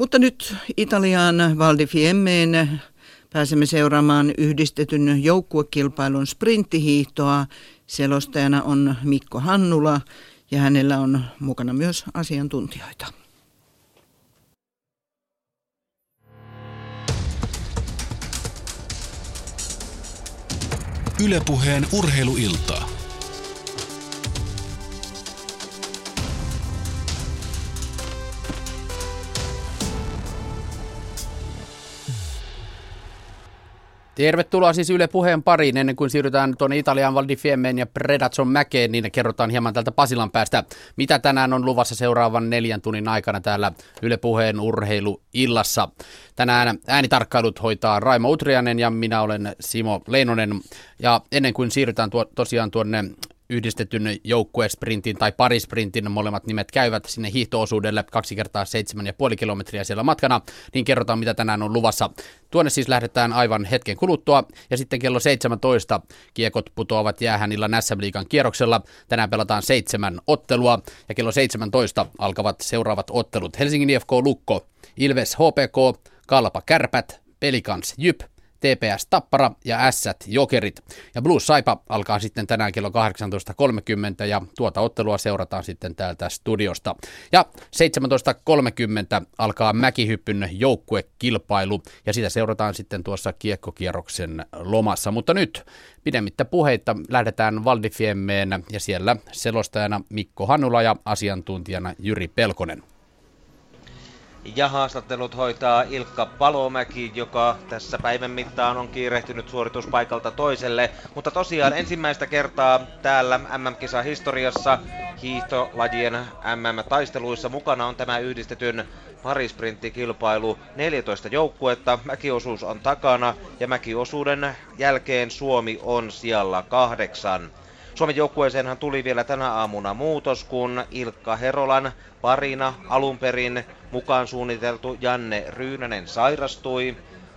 Mutta nyt Italiaan Valdi Fiemmeen pääsemme seuraamaan yhdistetyn joukkuekilpailun sprinttihiihtoa. Selostajana on Mikko Hannula ja hänellä on mukana myös asiantuntijoita. Ylepuheen urheiluiltaa. Tervetuloa siis Yle Puheen pariin. Ennen kuin siirrytään tuonne Italian Val ja Predazon mäkeen, niin kerrotaan hieman tältä Pasilan päästä, mitä tänään on luvassa seuraavan neljän tunnin aikana täällä Yle Puheen urheiluillassa. Tänään äänitarkkailut hoitaa Raimo Utrianen ja minä olen Simo Leinonen. Ja ennen kuin siirrytään tuo, tosiaan tuonne yhdistetyn joukkuesprintin tai parisprintin, molemmat nimet käyvät sinne hiihtoosuudelle kaksi kertaa seitsemän ja puoli kilometriä siellä matkana, niin kerrotaan mitä tänään on luvassa. Tuonne siis lähdetään aivan hetken kuluttua ja sitten kello 17 kiekot putoavat jäähän illan SM Liigan kierroksella. Tänään pelataan seitsemän ottelua ja kello 17 alkavat seuraavat ottelut. Helsingin IFK Lukko, Ilves HPK, Kalpa Kärpät, Pelikans Jyp, TPS Tappara ja S Jokerit. Ja Blues Saipa alkaa sitten tänään kello 18.30 ja tuota ottelua seurataan sitten täältä studiosta. Ja 17.30 alkaa mäkihyppyn joukkuekilpailu ja sitä seurataan sitten tuossa kiekkokierroksen lomassa. Mutta nyt pidemmittä puheita lähdetään Valdifiemmeen ja siellä selostajana Mikko Hanula ja asiantuntijana Jyri Pelkonen. Ja haastattelut hoitaa Ilkka Palomäki, joka tässä päivän mittaan on kiirehtynyt suorituspaikalta toiselle. Mutta tosiaan ensimmäistä kertaa täällä MM-kisa historiassa hiihtolajien MM-taisteluissa mukana on tämä yhdistetyn parisprinttikilpailu. 14 joukkuetta, mäkiosuus on takana ja mäkiosuuden jälkeen Suomi on siellä kahdeksan. Suomen joukkueeseenhan tuli vielä tänä aamuna muutos, kun Ilkka Herolan parina alun perin mukaan suunniteltu Janne Ryynänen sairastui.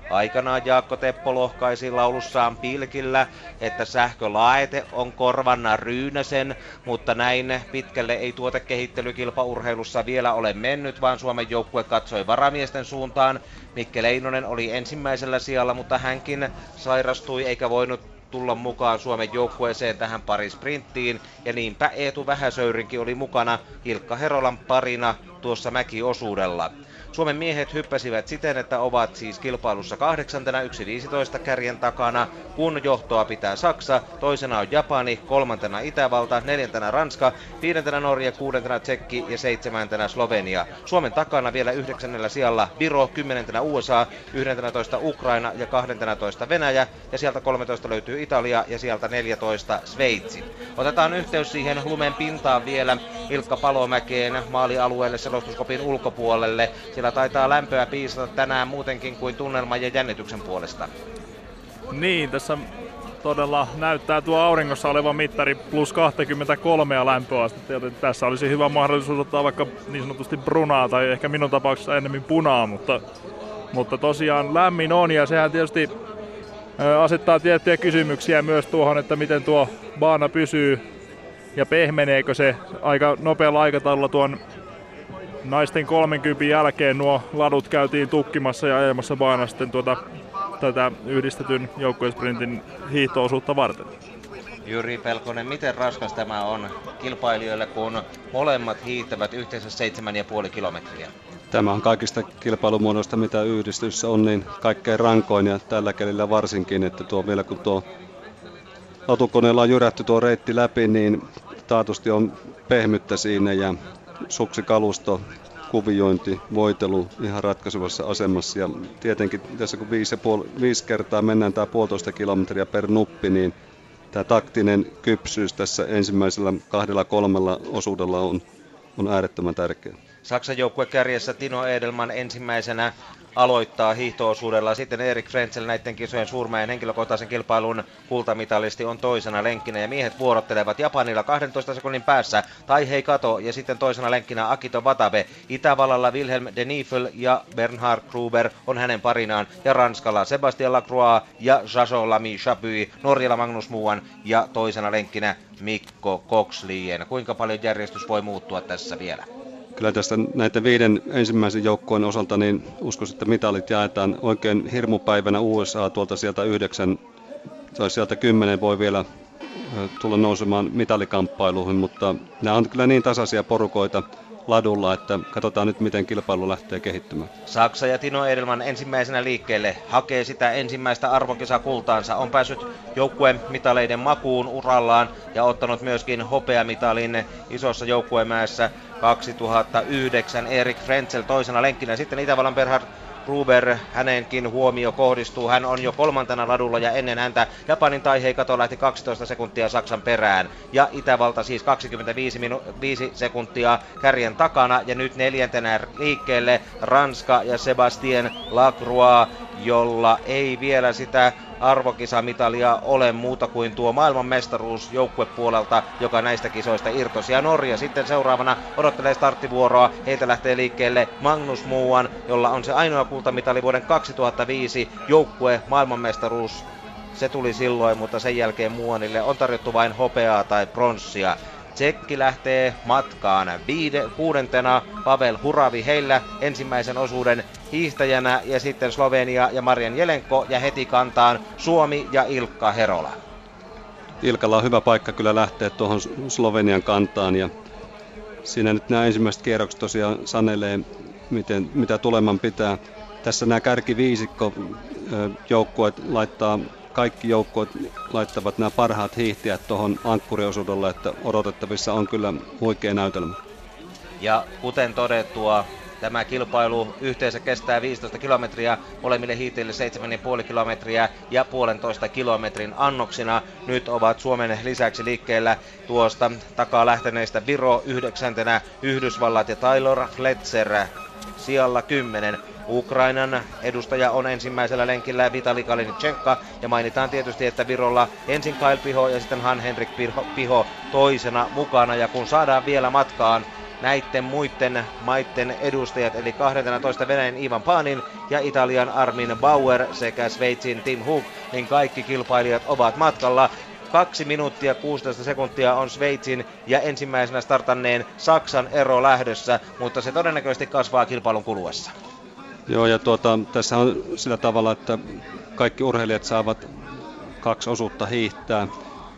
Aikanaan Jaakko Teppo lohkaisi laulussaan pilkillä, että sähkölaete on korvanna Ryynäsen, mutta näin pitkälle ei tuotekehittelykilpaurheilussa vielä ole mennyt, vaan Suomen joukkue katsoi varamiesten suuntaan. Mikke Leinonen oli ensimmäisellä sijalla, mutta hänkin sairastui eikä voinut tulla mukaan Suomen joukkueeseen tähän pari sprinttiin. Ja niinpä Eetu Vähäsöyrinkin oli mukana Hilkka Herolan parina tuossa mäkiosuudella. Suomen miehet hyppäsivät siten, että ovat siis kilpailussa kahdeksantena 1.15 kärjen takana, kun johtoa pitää Saksa, toisena on Japani, kolmantena Itävalta, neljäntenä Ranska, viidentenä Norja, kuudentena Tsekki ja seitsemäntenä Slovenia. Suomen takana vielä yhdeksännellä sijalla Viro, kymmenentenä USA, yhdentenätoista Ukraina ja kahdentenätoista Venäjä ja sieltä 13 löytyy Italia ja sieltä 14 Sveitsi. Otetaan yhteys siihen lumen pintaan vielä Ilkka Palomäkeen maalialueelle selostuskopin ulkopuolelle. Siellä taitaa lämpöä piisata tänään muutenkin kuin tunnelman ja jännityksen puolesta. Niin, tässä todella näyttää tuo auringossa oleva mittari plus 23 lämpöastetta, joten tässä olisi hyvä mahdollisuus ottaa vaikka niin sanotusti brunaa tai ehkä minun tapauksessa enemmän punaa, mutta, mutta tosiaan lämmin on ja sehän tietysti asettaa tiettyjä kysymyksiä myös tuohon, että miten tuo baana pysyy ja pehmeneekö se aika nopealla aikataululla tuon naisten 30 jälkeen nuo ladut käytiin tukkimassa ja ajamassa baana sitten tuota, tätä yhdistetyn joukkuesprintin hiihtoosuutta varten. Jyri Pelkonen, miten raskas tämä on kilpailijoille, kun molemmat hiihtävät yhteensä 7,5 kilometriä? Tämä on kaikista kilpailumuodoista, mitä yhdistys on, niin kaikkein rankoin ja tällä kelillä varsinkin, että tuo vielä kun tuo latukoneella on jyrätty tuo reitti läpi, niin taatusti on pehmyttä siinä ja suksikalusto, kuviointi, voitelu ihan ratkaisuvassa asemassa. Ja tietenkin tässä kun viisi, puol- viisi kertaa mennään tämä puolitoista kilometriä per nuppi, niin tämä taktinen kypsyys tässä ensimmäisellä kahdella kolmella osuudella on, on äärettömän tärkeä. Saksan joukkue kärjessä Tino Edelman ensimmäisenä aloittaa hiihtoosuudella. Sitten Erik Frenzel näiden kisojen suurmäen henkilökohtaisen kilpailun kultamitalisti on toisena lenkkinä ja miehet vuorottelevat Japanilla 12 sekunnin päässä tai hei kato ja sitten toisena lenkkinä Akito Watabe. Itävallalla Wilhelm de Niefel ja Bernhard Gruber on hänen parinaan ja Ranskalla Sebastian Lacroix ja Jaso Lamy Chapuis, Norjalla Magnus Muuan ja toisena lenkkinä Mikko Kokslien. Kuinka paljon järjestys voi muuttua tässä vielä? Kyllä tästä näiden viiden ensimmäisen joukkojen osalta niin uskoisin, että mitalit jaetaan oikein hirmupäivänä USA tuolta sieltä yhdeksän, tai sieltä kymmenen voi vielä tulla nousemaan mitalikamppailuihin, mutta nämä on kyllä niin tasaisia porukoita, ladulla, että katsotaan nyt miten kilpailu lähtee kehittymään. Saksa ja Tino Edelman ensimmäisenä liikkeelle hakee sitä ensimmäistä arvokisakultaansa. On päässyt joukkueen mitaleiden makuun urallaan ja ottanut myöskin hopeamitalin isossa joukkuemäessä 2009 Erik Frenzel toisena lenkkinä. Sitten Itävallan Berhard Gruber, hänenkin huomio kohdistuu. Hän on jo kolmantena ladulla ja ennen häntä Japanin Taihei Kato lähti 12 sekuntia Saksan perään. Ja Itävalta siis 25 minu- 5 sekuntia kärjen takana ja nyt neljäntenä liikkeelle Ranska ja Sebastien Lacroix, jolla ei vielä sitä arvokisamitalia ole muuta kuin tuo maailmanmestaruus joukkuepuolelta, joka näistä kisoista irtosi. Ja Norja sitten seuraavana odottelee starttivuoroa. Heiltä lähtee liikkeelle Magnus Muuan, jolla on se ainoa kultamitali vuoden 2005 joukkue maailmanmestaruus se tuli silloin, mutta sen jälkeen Muonille on tarjottu vain hopeaa tai pronssia. Tsekki lähtee matkaan viide, kuudentena Pavel Huravi heillä ensimmäisen osuuden hiihtäjänä ja sitten Slovenia ja Marian Jelenko ja heti kantaan Suomi ja Ilkka Herola. Ilkalla on hyvä paikka kyllä lähteä tuohon Slovenian kantaan ja siinä nyt nämä ensimmäiset kierrokset tosiaan sanelee, miten, mitä tuleman pitää. Tässä nämä kärkiviisikko joukkueet laittaa kaikki joukkueet laittavat nämä parhaat hiihtiät tuohon ankkuriosuudelle, että odotettavissa on kyllä huikea näytelmä. Ja kuten todettua, Tämä kilpailu yhteensä kestää 15 kilometriä, molemmille hiihtäjille 7,5 kilometriä ja puolentoista kilometrin annoksina. Nyt ovat Suomen lisäksi liikkeellä tuosta takaa lähteneistä Viro yhdeksäntenä, Yhdysvallat ja Tyler Fletcher sijalla 10. Ukrainan edustaja on ensimmäisellä lenkillä Vitali Kalinichenka ja mainitaan tietysti, että Virolla ensin Kyle Piho ja sitten Han-Henrik Piho toisena mukana ja kun saadaan vielä matkaan näiden muiden maiden edustajat, eli 12 Venäjän Ivan Panin ja Italian Armin Bauer sekä Sveitsin Tim Hook, niin kaikki kilpailijat ovat matkalla. 2 minuuttia 16 sekuntia on Sveitsin ja ensimmäisenä startanneen Saksan ero lähdössä, mutta se todennäköisesti kasvaa kilpailun kuluessa. Joo, ja tuota, tässä on sillä tavalla, että kaikki urheilijat saavat kaksi osuutta hiihtää,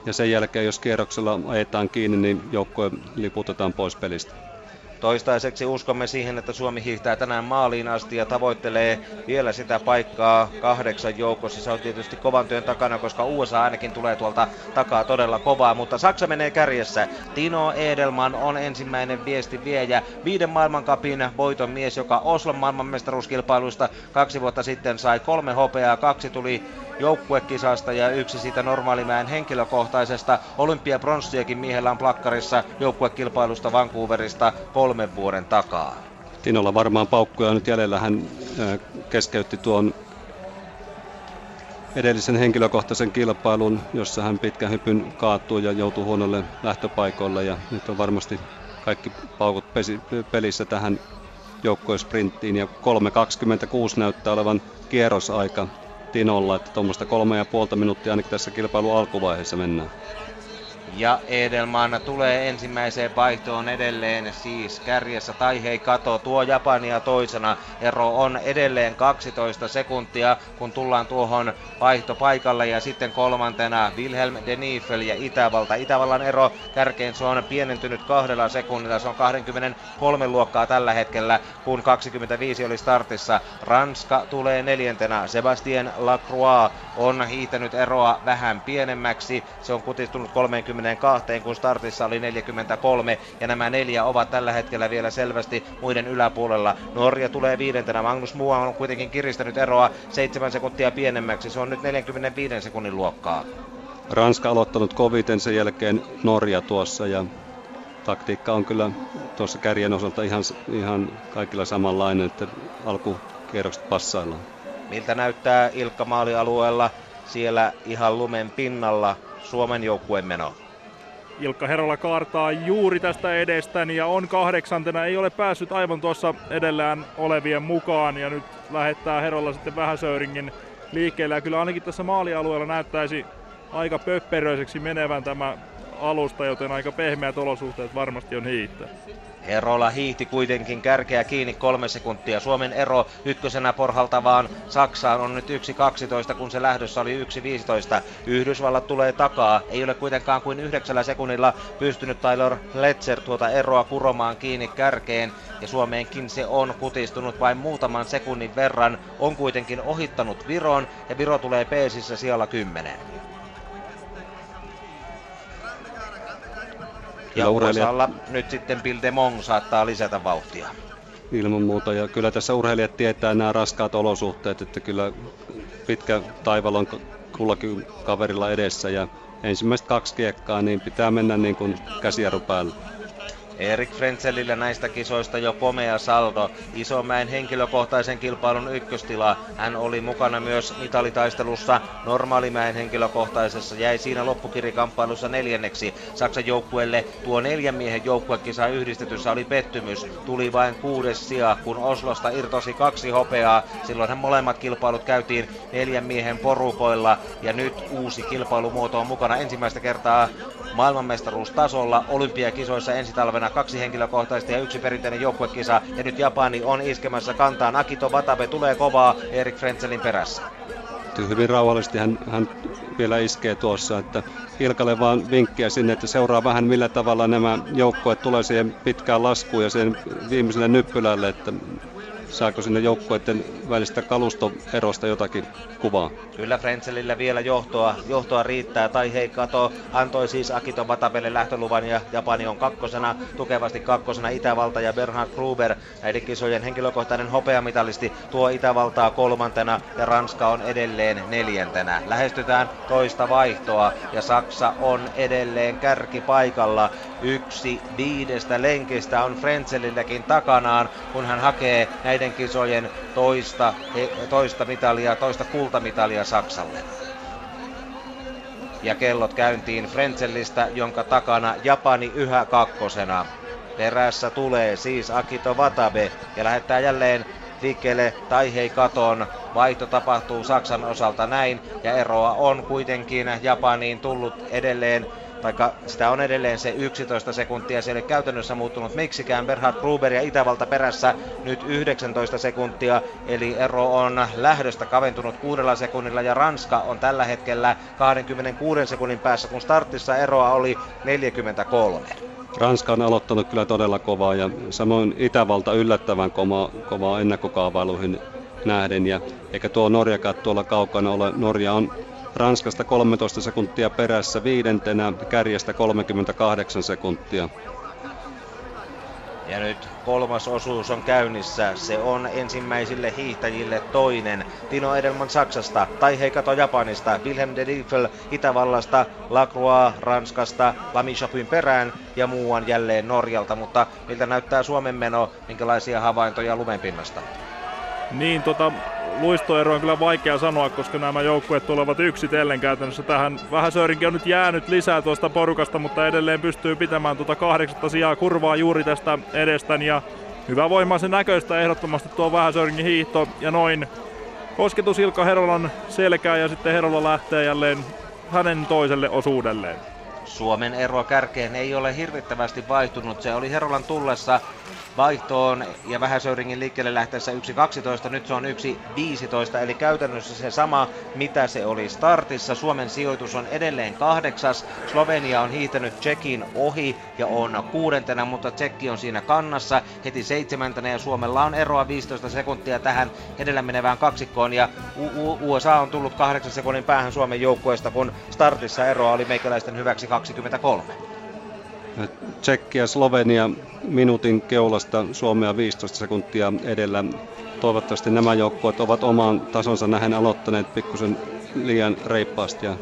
ja sen jälkeen, jos kierroksella ajetaan kiinni, niin joukkue liputetaan pois pelistä. Toistaiseksi uskomme siihen, että Suomi hiihtää tänään maaliin asti ja tavoittelee vielä sitä paikkaa kahdeksan joukossa. Se on tietysti kovan työn takana, koska USA ainakin tulee tuolta takaa todella kovaa, mutta Saksa menee kärjessä. Tino Edelman on ensimmäinen viesti viejä. Viiden maailmankapin voiton mies, joka Oslon maailmanmestaruuskilpailuista kaksi vuotta sitten sai kolme hopeaa, kaksi tuli joukkuekisasta ja yksi siitä normaalimäen henkilökohtaisesta olympiapronssiakin miehellä on plakkarissa joukkuekilpailusta Vancouverista kolmen vuoden takaa. Tinolla varmaan paukkuja nyt jäljellä. Hän keskeytti tuon edellisen henkilökohtaisen kilpailun, jossa hän pitkän hypyn kaatui ja joutui huonolle lähtöpaikoille. Ja nyt on varmasti kaikki paukut pelissä tähän joukkuesprinttiin. Ja 3.26 näyttää olevan kierrosaika Tinolla, että tuommoista kolme ja puolta minuuttia ainakin tässä kilpailun alkuvaiheessa mennään. Ja Edelman tulee ensimmäiseen vaihtoon edelleen siis kärjessä tai hei kato tuo Japania toisena. Ero on edelleen 12 sekuntia kun tullaan tuohon vaihtopaikalle ja sitten kolmantena Wilhelm Denifel ja Itävalta. Itävallan ero kärkeen se on pienentynyt kahdella sekunnilla. Se on 23 luokkaa tällä hetkellä kun 25 oli startissa. Ranska tulee neljäntenä. Sebastien Lacroix on hiihtänyt eroa vähän pienemmäksi. Se on kutistunut 30 42, kun startissa oli 43, ja nämä neljä ovat tällä hetkellä vielä selvästi muiden yläpuolella. Norja tulee viidentenä, Magnus Mua on kuitenkin kiristänyt eroa 7 sekuntia pienemmäksi, se on nyt 45 sekunnin luokkaa. Ranska aloittanut koviten sen jälkeen Norja tuossa ja taktiikka on kyllä tuossa kärjen osalta ihan, ihan kaikilla samanlainen, että alkukierrokset passaillaan. Miltä näyttää Ilkka maalialueella siellä ihan lumen pinnalla Suomen joukkueen meno? Ilkka Herola kaartaa juuri tästä edestäni ja on kahdeksantena. Ei ole päässyt aivan tuossa edellään olevien mukaan ja nyt lähettää Herola sitten Vähäsöyringin liikkeelle. Ja kyllä ainakin tässä maalialueella näyttäisi aika pöpperöiseksi menevän tämä alusta, joten aika pehmeät olosuhteet varmasti on hiihtää. Erola hiihti kuitenkin kärkeä kiinni kolme sekuntia. Suomen ero ykkösenä porhaltavaan Saksaan on nyt 1.12, kun se lähdössä oli 1.15. Yhdysvallat tulee takaa. Ei ole kuitenkaan kuin yhdeksällä sekunnilla pystynyt Tyler Letzer tuota eroa kuromaan kiinni kärkeen. Ja Suomeenkin se on kutistunut vain muutaman sekunnin verran. On kuitenkin ohittanut Viron ja Viro tulee peesissä siellä 10. Ja urheilijat... nyt sitten Bildemong saattaa lisätä vauhtia. Ilman muuta, ja kyllä tässä urheilijat tietää nämä raskaat olosuhteet, että kyllä pitkä taival on kullakin kaverilla edessä, ja ensimmäiset kaksi kiekkaa, niin pitää mennä niin kuin käsijarru päällä. Erik Frenzelillä näistä kisoista jo komea saldo. Isomäen henkilökohtaisen kilpailun ykköstila. Hän oli mukana myös mitalitaistelussa normaalimäen henkilökohtaisessa. Jäi siinä loppukirikamppailussa neljänneksi. Saksan joukkueelle tuo neljän miehen joukkuekisa yhdistetyssä oli pettymys. Tuli vain kuudes sija, kun Oslosta irtosi kaksi hopeaa. Silloinhan molemmat kilpailut käytiin neljän miehen porukoilla. Ja nyt uusi kilpailumuoto on mukana ensimmäistä kertaa maailmanmestaruustasolla olympiakisoissa ensi talvena kaksi henkilökohtaista ja yksi perinteinen joukkuekisa. Ja nyt Japani on iskemässä kantaan. Akito Watabe tulee kovaa Erik Frenzelin perässä. Hyvin rauhallisesti hän, hän vielä iskee tuossa, että Ilkalle vaan vinkkiä sinne, että seuraa vähän millä tavalla nämä joukkueet tulee siihen pitkään laskuun ja sen viimeiselle nyppylälle, että saako sinne joukkueiden välistä kalustoerosta jotakin kuvaa? Kyllä Frenzelillä vielä johtoa, johtoa riittää. Tai hei kato, antoi siis Akito Watapelle lähtöluvan ja Japani on kakkosena, tukevasti kakkosena Itävalta ja Bernhard Gruber. Näiden kisojen henkilökohtainen hopeamitalisti tuo Itävaltaa kolmantena ja Ranska on edelleen neljäntenä. Lähestytään toista vaihtoa ja Saksa on edelleen kärkipaikalla. Yksi viidestä lenkistä on Frenzelilläkin takanaan, kun hän hakee näiden kisojen toista, toista mitalia, toista kultamitalia Saksalle. Ja kellot käyntiin Frenzellistä, jonka takana Japani yhä kakkosena. Perässä tulee siis Akito Watabe ja lähettää jälleen liikkeelle hei Katon. Vaihto tapahtuu Saksan osalta näin ja eroa on kuitenkin Japaniin tullut edelleen vaikka sitä on edelleen se 11 sekuntia, se ei ole käytännössä muuttunut miksikään. Berhard Gruber ja Itävalta perässä nyt 19 sekuntia, eli ero on lähdöstä kaventunut kuudella sekunnilla ja Ranska on tällä hetkellä 26 sekunnin päässä, kun startissa eroa oli 43. Ranska on aloittanut kyllä todella kovaa ja samoin Itävalta yllättävän kovaa, kovaa ennakkokaavailuihin nähden. Ja eikä tuo Norjakaan tuolla kaukana ole. Norja on Ranskasta 13 sekuntia perässä viidentenä, kärjestä 38 sekuntia. Ja nyt kolmas osuus on käynnissä. Se on ensimmäisille hiihtäjille toinen. Tino Edelman Saksasta, Tai Heikato Japanista, Wilhelm de Diefel Itävallasta, Lacroix Ranskasta, Lami Chopin perään ja muuan jälleen Norjalta. Mutta miltä näyttää Suomen meno? Minkälaisia havaintoja lumenpinnasta? Niin, tota, luistoero on kyllä vaikea sanoa, koska nämä joukkueet tulevat yksitellen käytännössä tähän. Vähän Sörinkin on nyt jäänyt lisää tuosta porukasta, mutta edelleen pystyy pitämään tuota kahdeksatta sijaa kurvaa juuri tästä edestäni. Ja hyvä voimaisen näköistä ehdottomasti tuo vähän Söringin hiihto ja noin kosketus Ilkka Herolan selkää ja sitten Herola lähtee jälleen hänen toiselle osuudelleen. Suomen ero kärkeen ei ole hirvittävästi vaihtunut. Se oli Herolan tullessa vaihtoon ja Vähäsöyringin liikkeelle lähteessä 1.12, nyt se on 1.15, eli käytännössä se sama, mitä se oli startissa. Suomen sijoitus on edelleen kahdeksas, Slovenia on hiihtänyt Tsekin ohi ja on kuudentena, mutta Tsekki on siinä kannassa heti seitsemäntenä ja Suomella on eroa 15 sekuntia tähän edellä menevään kaksikkoon ja USA on tullut kahdeksan sekunnin päähän Suomen joukkueesta, kun startissa eroa oli meikäläisten hyväksi 23. Tsekki ja Slovenia minuutin keulasta Suomea 15 sekuntia edellä. Toivottavasti nämä joukkueet ovat omaan tasonsa nähen aloittaneet pikkusen liian reippaasti ja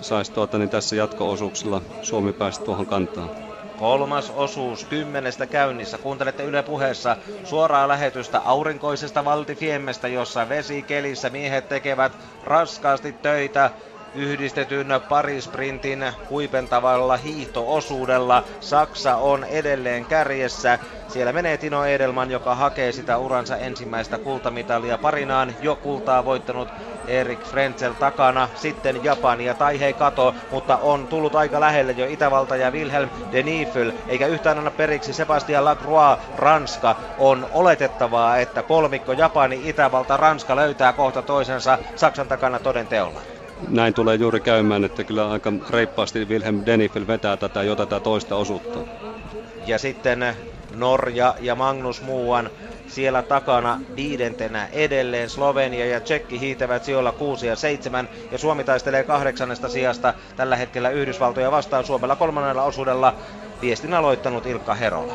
saisi tuota, niin tässä jatko-osuuksilla Suomi päästä tuohon kantaan. Kolmas osuus kymmenestä käynnissä. Kuuntelette Yle puheessa suoraa lähetystä aurinkoisesta valtifiemmestä, jossa vesikelissä miehet tekevät raskaasti töitä yhdistetyn parisprintin huipentavalla hiihtoosuudella. Saksa on edelleen kärjessä. Siellä menee Tino Edelman, joka hakee sitä uransa ensimmäistä kultamitalia parinaan. Jo kultaa voittanut Erik Frenzel takana, sitten Japania tai hei kato, mutta on tullut aika lähelle jo Itävalta ja Wilhelm de Niefel, eikä yhtään anna periksi Sebastian Lacroix, Ranska. On oletettavaa, että kolmikko Japani, Itävalta, Ranska löytää kohta toisensa Saksan takana toden teolla. Näin tulee juuri käymään, että kyllä aika reippaasti Wilhelm Denifel vetää tätä jo tätä toista osuutta. Ja sitten Norja ja Magnus Muuan siellä takana viidentenä edelleen Slovenia ja Tsekki hiitävät sijoilla 6 ja 7 ja Suomi taistelee kahdeksannesta sijasta tällä hetkellä Yhdysvaltoja vastaan Suomella kolmannella osuudella viestin aloittanut Ilkka Herola.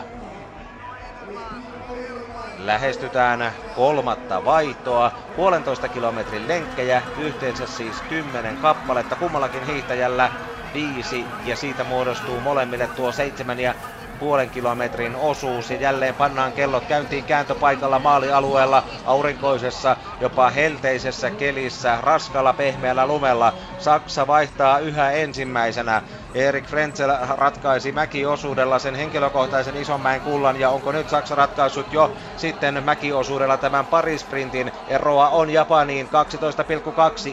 Lähestytään kolmatta vaihtoa, puolentoista kilometrin lenkkejä, yhteensä siis kymmenen kappaletta, kummallakin hiihtäjällä viisi ja siitä muodostuu molemmille tuo seitsemän ja puolen kilometrin osuus ja jälleen pannaan kellot käyntiin kääntöpaikalla maalialueella aurinkoisessa, jopa helteisessä kelissä, raskalla pehmeällä lumella. Saksa vaihtaa yhä ensimmäisenä. Erik Frenzel ratkaisi mäkiosuudella sen henkilökohtaisen Isonmäen kullan ja onko nyt Saksa ratkaissut jo sitten mäkiosuudella tämän parisprintin. Eroa on Japaniin 12,2.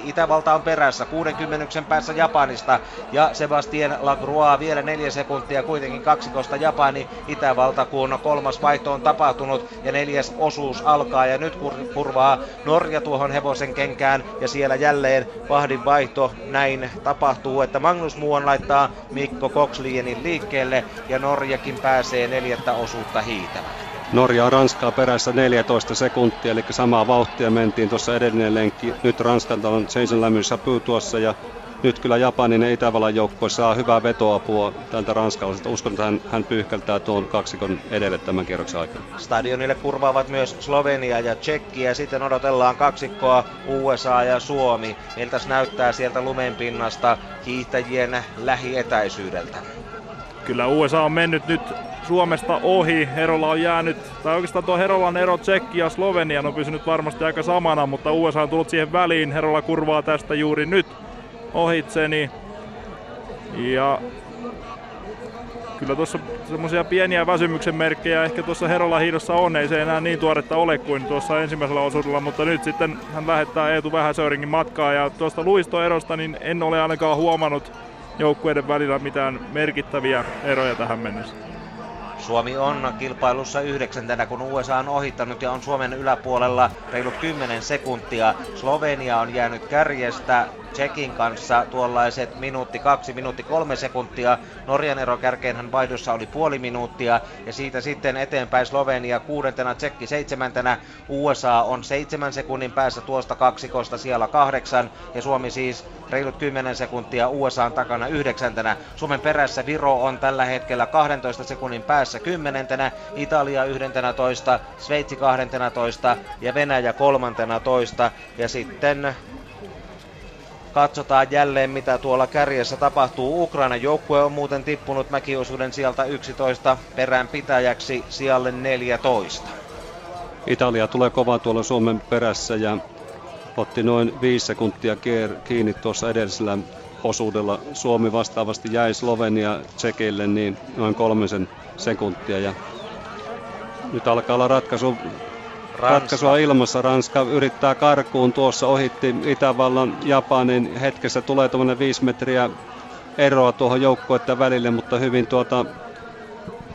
Itävalta on perässä 60 päässä Japanista ja Sebastien Lacroix vielä neljä sekuntia kuitenkin kaksikosta Japani. Itävalta kun kolmas vaihto on tapahtunut ja neljäs osuus alkaa ja nyt kurvaa Norja tuohon hevosen kenkään ja siellä jälleen vahdin vaihto. Näin tapahtuu, että Magnus Muon laittaa Mikko Kokslienin liikkeelle ja Norjakin pääsee neljättä osuutta hiitämään. Norja on Ranskaa perässä 14 sekuntia, eli samaa vauhtia mentiin tuossa edellinen lenkki. Nyt Ranskalta on Jason Lämy tuossa ja nyt kyllä Japanin ja Itävallan joukkue saa hyvää vetoapua tältä ranskalaiselta. Uskon, että hän, hän pyyhkältää tuon kaksikon edelle tämän kierroksen aikana. Stadionille kurvaavat myös Slovenia ja Tsekki ja sitten odotellaan kaksikkoa USA ja Suomi. Miltä näyttää sieltä lumenpinnasta hiihtäjien lähietäisyydeltä? Kyllä USA on mennyt nyt Suomesta ohi. Herola on jäänyt, tai oikeastaan tuo Herolan ero Tsekki ja Slovenia on pysynyt varmasti aika samana, mutta USA on tullut siihen väliin. Herola kurvaa tästä juuri nyt ohitseni. Ja kyllä tuossa semmoisia pieniä väsymyksen merkkejä ehkä tuossa Herola hiidossa on, ei se enää niin tuoretta ole kuin tuossa ensimmäisellä osuudella, mutta nyt sitten hän lähettää Eetu Vähäsöringin matkaa ja tuosta luistoerosta niin en ole ainakaan huomannut joukkueiden välillä mitään merkittäviä eroja tähän mennessä. Suomi on kilpailussa yhdeksäntenä, kun USA on ohittanut ja on Suomen yläpuolella reilut 10 sekuntia. Slovenia on jäänyt kärjestä Tsekin kanssa tuollaiset minuutti kaksi, minuutti kolme sekuntia. Norjan ero kärkeenhän vaihdossa oli puoli minuuttia ja siitä sitten eteenpäin Slovenia kuudentena, Tsekki seitsemäntenä. USA on seitsemän sekunnin päässä tuosta kaksikosta siellä kahdeksan ja Suomi siis reilut 10 sekuntia USA takana yhdeksäntenä. Suomen perässä Viro on tällä hetkellä 12 sekunnin päässä kymmenentenä, Italia yhdentenä toista, Sveitsi kahdentena toista ja Venäjä kolmantena toista. Ja sitten Katsotaan jälleen mitä tuolla kärjessä tapahtuu. Ukrainan joukkue on muuten tippunut mäkiosuuden sieltä 11 perään pitäjäksi sijalle 14. Italia tulee kovaa tuolla Suomen perässä ja otti noin 5 sekuntia kiinni tuossa edellisellä osuudella. Suomi vastaavasti jäi Slovenia Tsekille niin noin kolmisen sekuntia ja nyt alkaa olla ratkaisu Ranska. ratkaisua ilmassa. Ranska yrittää karkuun tuossa, ohitti Itävallan, Japanin. Hetkessä tulee tuommoinen viisi metriä eroa tuohon joukkueiden välille, mutta hyvin tuota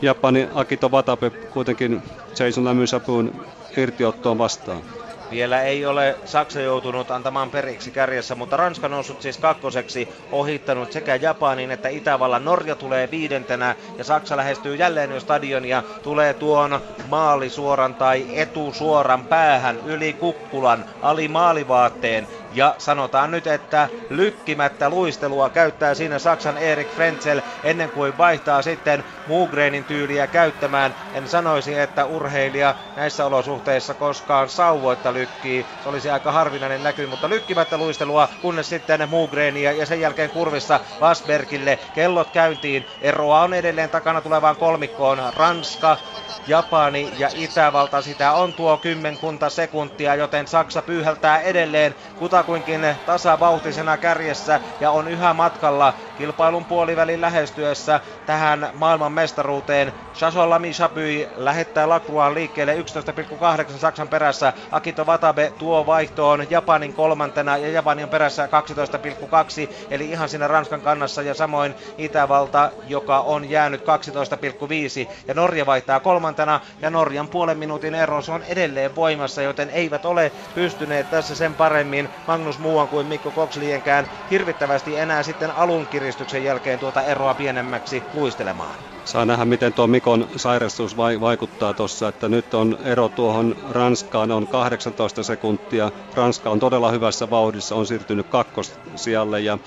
Japanin Akito Watabe kuitenkin Jason Lämysapuun irtiottoon vastaan. Vielä ei ole Saksa joutunut antamaan periksi kärjessä, mutta Ranska noussut siis kakkoseksi, ohittanut sekä Japanin että Itävallan. Norja tulee viidentenä ja Saksa lähestyy jälleen jo stadionia, tulee tuon maalisuoran tai etusuoran päähän yli kukkulan, ali maalivaatteen. Ja sanotaan nyt, että lykkimättä luistelua käyttää siinä Saksan Erik Frenzel ennen kuin vaihtaa sitten Mugrenin tyyliä käyttämään. En sanoisi, että urheilija näissä olosuhteissa koskaan sauvoitta lykkii. Se olisi aika harvinainen näky, mutta lykkimättä luistelua, kunnes sitten Mugrenia ja sen jälkeen kurvissa Vasbergille. Kellot käyntiin. Eroa on edelleen takana tulevaan kolmikkoon. Ranska, Japani ja Itävalta. Sitä on tuo kymmenkunta sekuntia, joten Saksa pyyhältää edelleen. Kuta kutakuinkin tasavauhtisena kärjessä ja on yhä matkalla kilpailun puolivälin lähestyessä tähän maailman mestaruuteen. Chason Lami Chabui lähettää Lacroixan liikkeelle 11,8 Saksan perässä. Akito Watabe tuo vaihtoon Japanin kolmantena ja Japani on perässä 12,2 eli ihan siinä Ranskan kannassa ja samoin Itävalta, joka on jäänyt 12,5 ja Norja vaihtaa kolmantena ja Norjan puolen minuutin ero se on edelleen voimassa, joten eivät ole pystyneet tässä sen paremmin Magnus Muuan kuin Mikko Kokslienkään hirvittävästi enää sitten alun kiristyksen jälkeen tuota eroa pienemmäksi luistelemaan. Saa nähdä, miten tuo Mikon sairastus vaikuttaa tuossa, että nyt on ero tuohon Ranskaan on 18 sekuntia. Ranska on todella hyvässä vauhdissa, on siirtynyt kakkosijalle ja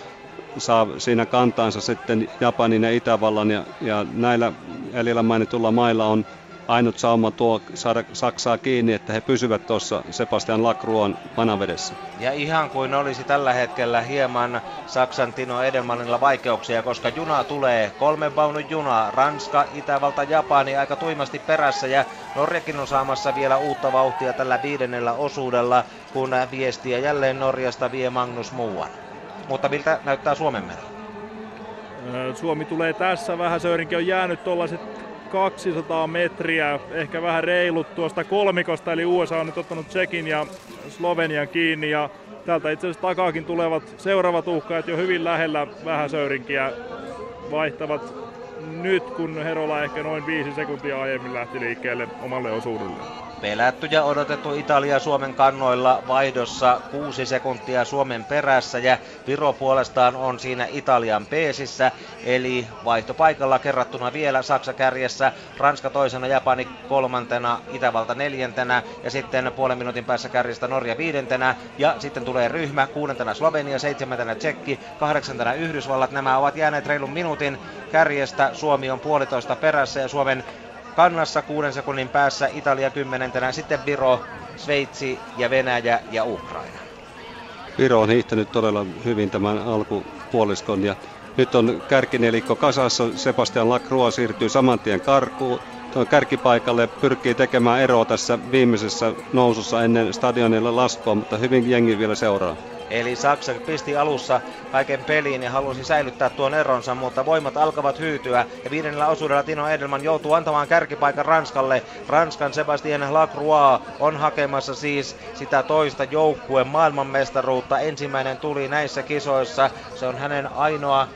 saa siinä kantaansa sitten Japanin ja Itävallan ja, ja näillä jäljellä mainitulla mailla on ainut sauma tuo saada Saksaa kiinni, että he pysyvät tuossa Sebastian Lacruon vanavedessä. Ja ihan kuin olisi tällä hetkellä hieman Saksan Tino Edelmanilla vaikeuksia, koska juna tulee, kolmen vaunun juna, Ranska, Itävalta, Japani aika tuimasti perässä ja Norjakin on saamassa vielä uutta vauhtia tällä viidennellä osuudella, kun viestiä jälleen Norjasta vie Magnus Muuan. Mutta miltä näyttää Suomen meno? Suomi tulee tässä vähän, Söyrinkin on jäänyt tuollaiset 200 metriä, ehkä vähän reilut tuosta kolmikosta, eli USA on nyt ottanut Tsekin ja Slovenian kiinni ja täältä itse asiassa takaakin tulevat seuraavat uhkaajat jo hyvin lähellä vähän söyrinkiä vaihtavat nyt, kun Herola ehkä noin viisi sekuntia aiemmin lähti liikkeelle omalle osuudelleen. Pelätty ja odotettu Italia Suomen kannoilla vaihdossa 6 sekuntia Suomen perässä ja Viro puolestaan on siinä Italian peesissä eli vaihtopaikalla kerrattuna vielä Saksa kärjessä, Ranska toisena, Japani kolmantena, Itävalta neljäntenä ja sitten puolen minuutin päässä kärjestä Norja viidentenä ja sitten tulee ryhmä kuudentena Slovenia, seitsemäntenä Tsekki, kahdeksantena Yhdysvallat. Nämä ovat jääneet reilun minuutin kärjestä. Suomi on puolitoista perässä ja Suomen kannassa kuuden sekunnin päässä Italia kymmenentenä, sitten Viro, Sveitsi ja Venäjä ja Ukraina. Viro on hiihtänyt todella hyvin tämän alkupuoliskon ja nyt on kärkinelikko kasassa. Sebastian Lacroix siirtyy saman tien karkuun tuon kärkipaikalle pyrkii tekemään eroa tässä viimeisessä nousussa ennen stadionille laskua, mutta hyvin jengi vielä seuraa. Eli Saksa pisti alussa kaiken peliin ja halusi säilyttää tuon eronsa, mutta voimat alkavat hyytyä. Ja viidennellä osuudella Tino Edelman joutuu antamaan kärkipaikan Ranskalle. Ranskan Sebastien Lacroix on hakemassa siis sitä toista joukkueen maailmanmestaruutta. Ensimmäinen tuli näissä kisoissa. Se on hänen ainoa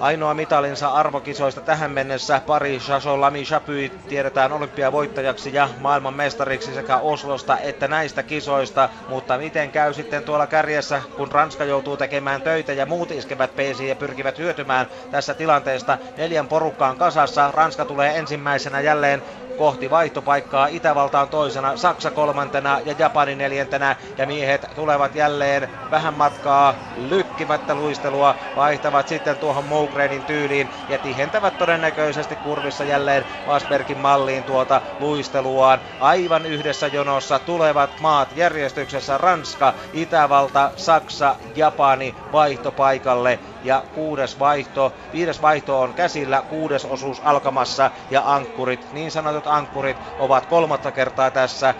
ainoa mitalinsa arvokisoista tähän mennessä. Pari Chacho Lami Chapui tiedetään olympiavoittajaksi ja maailmanmestariksi sekä Oslosta että näistä kisoista. Mutta miten käy sitten tuolla kärjessä, kun Ranska joutuu tekemään töitä ja muut iskevät peisiin ja pyrkivät hyötymään tässä tilanteesta. Neljän porukkaan kasassa. Ranska tulee ensimmäisenä jälleen kohti vaihtopaikkaa. Itävalta on toisena, Saksa kolmantena ja Japani neljäntenä. Ja miehet tulevat jälleen vähän matkaa lykkimättä luistelua. Vaihtavat sitten tuohon Mougrenin tyyliin ja tihentävät todennäköisesti kurvissa jälleen Vasbergin malliin tuota luisteluaan. Aivan yhdessä jonossa tulevat maat järjestyksessä Ranska, Itävalta, Saksa, Japani vaihtopaikalle ja kuudes vaihto, viides vaihto on käsillä, kuudes osuus alkamassa ja ankkurit, niin sanotut ankkurit ovat kolmatta kertaa tässä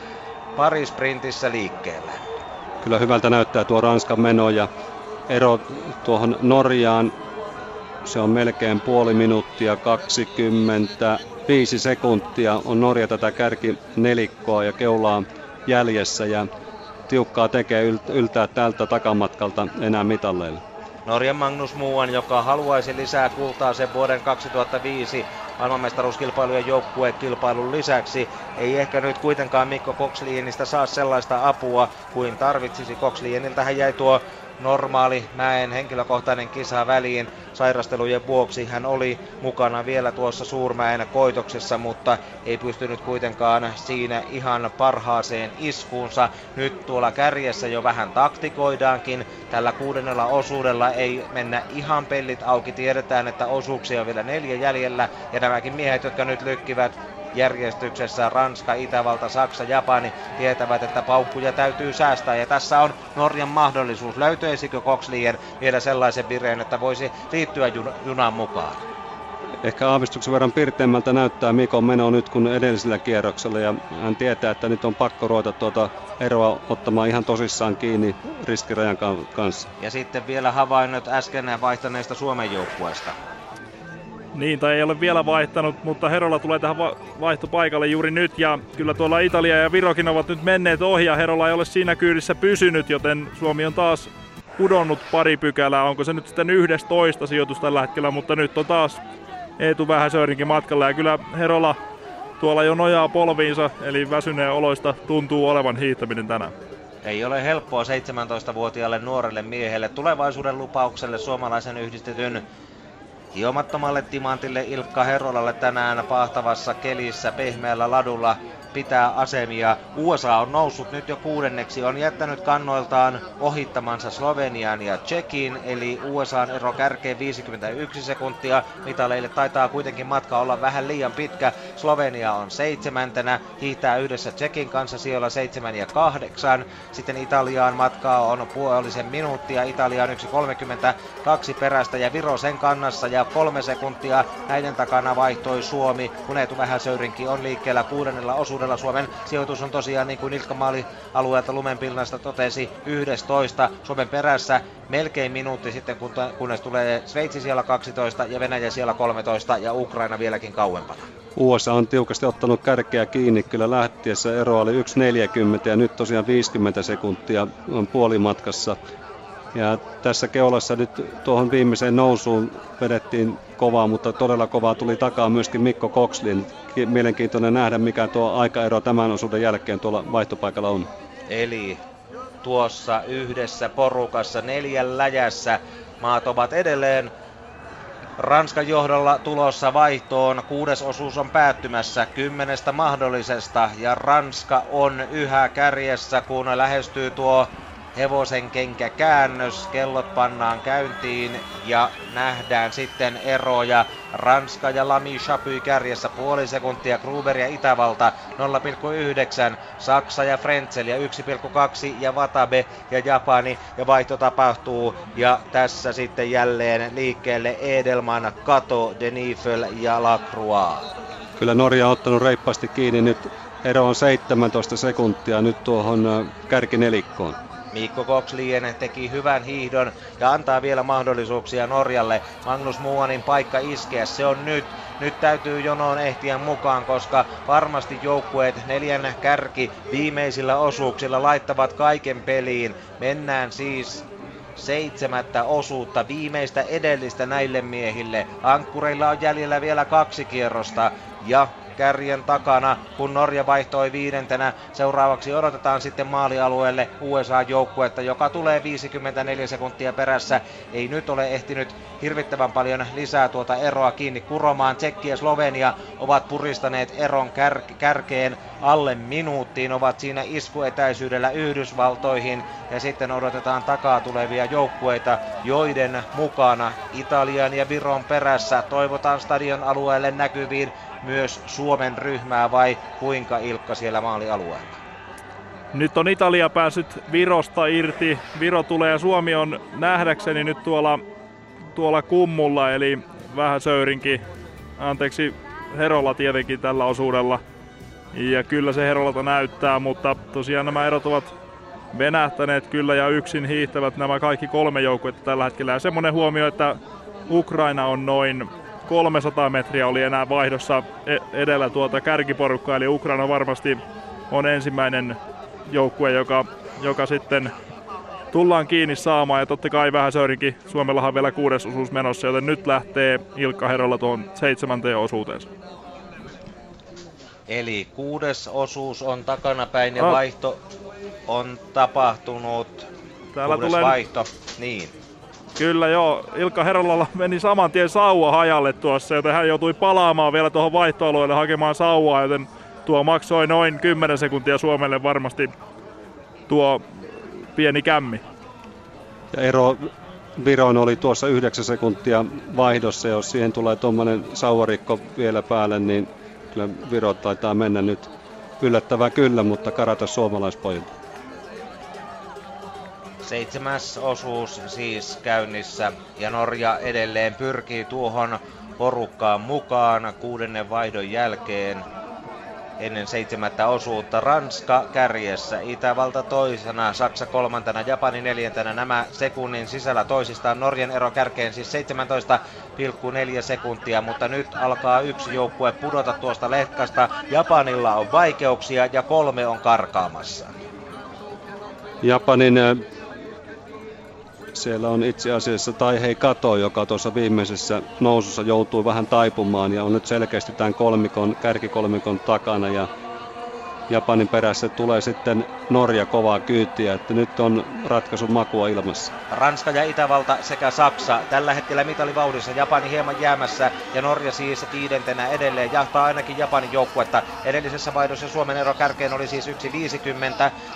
parisprintissä liikkeellä. Kyllä hyvältä näyttää tuo Ranskan meno ja ero tuohon Norjaan, se on melkein puoli minuuttia 25 sekuntia on Norja tätä kärki nelikkoa ja keulaa jäljessä ja tiukkaa tekee yltää tältä takamatkalta enää mitalleille. Norjan Magnus Muuan, joka haluaisi lisää kultaa sen vuoden 2005 maailmanmestaruuskilpailujen joukkuekilpailun lisäksi. Ei ehkä nyt kuitenkaan Mikko Koksliinistä saa sellaista apua kuin tarvitsisi. Koksliiniltä hän jäi tuo normaali mäen henkilökohtainen kisa väliin sairastelujen vuoksi. Hän oli mukana vielä tuossa Suurmäen koitoksessa, mutta ei pystynyt kuitenkaan siinä ihan parhaaseen iskuunsa. Nyt tuolla kärjessä jo vähän taktikoidaankin. Tällä kuudennella osuudella ei mennä ihan pellit auki. Tiedetään, että osuuksia on vielä neljä jäljellä ja nämäkin miehet, jotka nyt lykkivät järjestyksessä Ranska, Itävalta, Saksa, Japani tietävät, että paukkuja täytyy säästää. Ja tässä on Norjan mahdollisuus. Löytyisikö Kokslier vielä sellaisen vireen, että voisi liittyä jun- junan mukaan? ehkä aavistuksen verran pirteämmältä näyttää Mikon meno nyt kuin edellisellä kierroksella ja hän tietää, että nyt on pakko ruveta tuota eroa ottamaan ihan tosissaan kiinni riskirajan kanssa. Ja sitten vielä havainnot äsken vaihtaneesta Suomen joukkueesta. Niin, tai ei ole vielä vaihtanut, mutta Herolla tulee tähän vaihtopaikalle juuri nyt. Ja kyllä tuolla Italia ja Virokin ovat nyt menneet ohi ja Herolla ei ole siinä kyydissä pysynyt, joten Suomi on taas pudonnut pari pykälää. Onko se nyt sitten 11 sijoitus tällä hetkellä, mutta nyt on taas Eetu Vähäsöörinkin matkalla. Ja kyllä Herolla tuolla jo nojaa polviinsa, eli väsyneen oloista tuntuu olevan hiihtäminen tänään. Ei ole helppoa 17-vuotiaalle nuorelle miehelle tulevaisuuden lupaukselle suomalaisen yhdistetyn hiomattomalle timantille Ilkka Herolalle tänään pahtavassa kelissä pehmeällä ladulla pitää asemia. USA on noussut nyt jo kuudenneksi, on jättänyt kannoiltaan ohittamansa Slovenian ja Tsekin, eli USAn ero kärkeen 51 sekuntia. Mitaleille taitaa kuitenkin matka olla vähän liian pitkä. Slovenia on seitsemäntenä, hiihtää yhdessä Tsekin kanssa siellä 7 ja 8. Sitten Italiaan matkaa on puolisen minuuttia, Italia on 1.32 perästä ja Viro sen kannassa ja kolme sekuntia näiden takana vaihtoi Suomi, kun Eetu Vähäsöyrinki on liikkeellä kuudennella osuudella kaudella. Suomen sijoitus on tosiaan niin kuin Ilkka Maali alueelta Lumenpilnasta totesi 11 Suomen perässä melkein minuutti sitten, kunnes tulee Sveitsi siellä 12 ja Venäjä siellä 13 ja Ukraina vieläkin kauempana. USA on tiukasti ottanut kärkeä kiinni, kyllä lähtiessä ero oli 1.40 ja nyt tosiaan 50 sekuntia on puolimatkassa. Ja tässä keulassa nyt tuohon viimeiseen nousuun vedettiin kovaa, mutta todella kovaa tuli takaa myöskin Mikko Kokslin. Mielenkiintoinen nähdä, mikä tuo aikaero tämän osuuden jälkeen tuolla vaihtopaikalla on. Eli tuossa yhdessä porukassa neljän läjässä maat ovat edelleen Ranskan johdolla tulossa vaihtoon. Kuudes osuus on päättymässä kymmenestä mahdollisesta ja Ranska on yhä kärjessä, kun lähestyy tuo hevosen kenkä käännös, kellot pannaan käyntiin ja nähdään sitten eroja. Ranska ja Lami Chapuy kärjessä puoli sekuntia, Gruber ja Itävalta 0,9, Saksa ja Frenzel ja 1,2 ja Watabe ja Japani ja vaihto tapahtuu ja tässä sitten jälleen liikkeelle Edelman, Kato, Denifel ja Lacroix. Kyllä Norja on ottanut reippaasti kiinni nyt ero on 17 sekuntia nyt tuohon kärkinelikkoon. Mikko Kokslien teki hyvän hiihdon ja antaa vielä mahdollisuuksia Norjalle. Magnus Muanin paikka iskeä, se on nyt. Nyt täytyy jonoon ehtiä mukaan, koska varmasti joukkueet neljän kärki viimeisillä osuuksilla laittavat kaiken peliin. Mennään siis seitsemättä osuutta, viimeistä edellistä näille miehille. Ankkureilla on jäljellä vielä kaksi kierrosta ja kärjen takana, kun Norja vaihtoi viidentenä. Seuraavaksi odotetaan sitten maalialueelle USA-joukkuetta, joka tulee 54 sekuntia perässä. Ei nyt ole ehtinyt hirvittävän paljon lisää tuota eroa kiinni kuromaan. Tsekki ja Slovenia ovat puristaneet eron kär- kärkeen alle minuuttiin, ovat siinä iskuetäisyydellä Yhdysvaltoihin ja sitten odotetaan takaa tulevia joukkueita, joiden mukana Italian ja Viron perässä toivotaan stadion alueelle näkyviin myös Suomen ryhmää vai kuinka Ilkka siellä maalialueella? Nyt on Italia päässyt Virosta irti. Viro tulee ja Suomi on nähdäkseni nyt tuolla, tuolla kummulla, eli vähän söyrinkin. Anteeksi, Herolla tietenkin tällä osuudella. Ja kyllä se Herolalta näyttää, mutta tosiaan nämä erot ovat venähtäneet kyllä ja yksin hiihtävät nämä kaikki kolme joukkuetta tällä hetkellä. Ja semmoinen huomio, että Ukraina on noin 300 metriä oli enää vaihdossa e- edellä tuota kärkiporukkaa, eli Ukraina varmasti on ensimmäinen joukkue, joka, joka sitten tullaan kiinni saamaan. Ja totta kai vähän Söyrinkin, Suomellahan vielä kuudes osuus menossa, joten nyt lähtee Ilkka Herolla tuon seitsemänteen osuuteensa. Eli kuudes osuus on takanapäin ja no. vaihto on tapahtunut. Täällä kuudes tulee... vaihto, niin. Kyllä joo, Ilkka Herolalla meni saman tien sauva hajalle tuossa, joten hän joutui palaamaan vielä tuohon vaihtoalueelle hakemaan sauvaa, joten tuo maksoi noin 10 sekuntia Suomelle varmasti tuo pieni kämmi. Ja ero Viron oli tuossa 9 sekuntia vaihdossa, jos siihen tulee tuommoinen sauvarikko vielä päälle, niin kyllä Viro taitaa mennä nyt yllättävää kyllä, mutta karata suomalaispojilta. Seitsemäs osuus siis käynnissä ja Norja edelleen pyrkii tuohon porukkaan mukaan kuudennen vaihdon jälkeen ennen seitsemättä osuutta. Ranska kärjessä, Itävalta toisena, Saksa kolmantena, Japani neljäntenä. Nämä sekunnin sisällä toisistaan. Norjan ero kärkeen siis 17,4 sekuntia, mutta nyt alkaa yksi joukkue pudota tuosta letkasta. Japanilla on vaikeuksia ja kolme on karkaamassa. Japanin siellä on itse asiassa Taihei Kato, joka tuossa viimeisessä nousussa joutui vähän taipumaan ja on nyt selkeästi tämän kolmikon, kärkikolmikon takana. Ja Japanin perässä tulee sitten Norja kovaa kyytiä, että nyt on ratkaisun makua ilmassa. Ranska ja Itävalta sekä Saksa tällä hetkellä mitalivauhdissa. Japani hieman jäämässä ja Norja siis viidentenä edelleen jahtaa ainakin Japanin joukkuetta. Edellisessä vaihdossa Suomen ero kärkeen oli siis 1.50